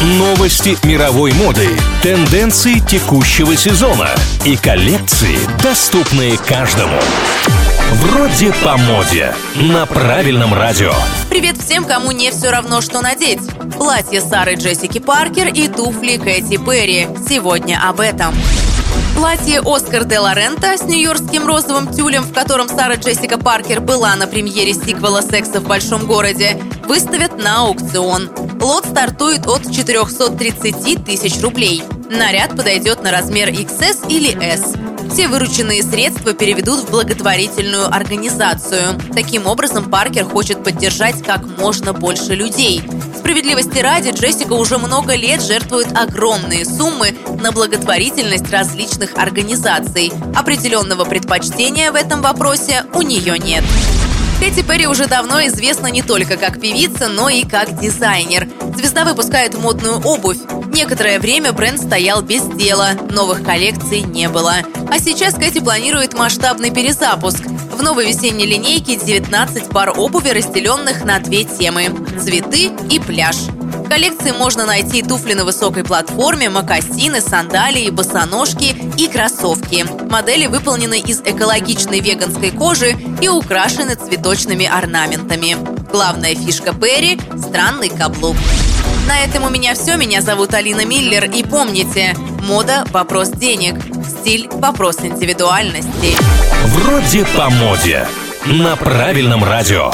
Новости мировой моды, тенденции текущего сезона и коллекции, доступные каждому. Вроде по моде. На правильном радио. Привет всем, кому не все равно, что надеть. Платье Сары Джессики Паркер и туфли Кэти Перри. Сегодня об этом. Платье Оскар де Лорента с нью-йоркским розовым тюлем, в котором Сара Джессика Паркер была на премьере сиквела «Секса в большом городе», выставят на аукцион. Лот стартует от 430 тысяч рублей. Наряд подойдет на размер XS или S. Все вырученные средства переведут в благотворительную организацию. Таким образом, Паркер хочет поддержать как можно больше людей. Справедливости ради, Джессика уже много лет жертвует огромные суммы на благотворительность различных организаций. Определенного предпочтения в этом вопросе у нее нет. Кэти Перри уже давно известна не только как певица, но и как дизайнер. Звезда выпускает модную обувь. Некоторое время бренд стоял без дела, новых коллекций не было. А сейчас Кэти планирует масштабный перезапуск. В новой весенней линейке 19 пар обуви, разделенных на две темы – цветы и пляж. В коллекции можно найти туфли на высокой платформе, мокасины, сандалии, босоножки и кроссовки. Модели выполнены из экологичной веганской кожи и украшены цветочными орнаментами. Главная фишка Перри – странный каблук. На этом у меня все. Меня зовут Алина Миллер. И помните, мода – вопрос денег, стиль – вопрос индивидуальности. Вроде по моде. На правильном радио.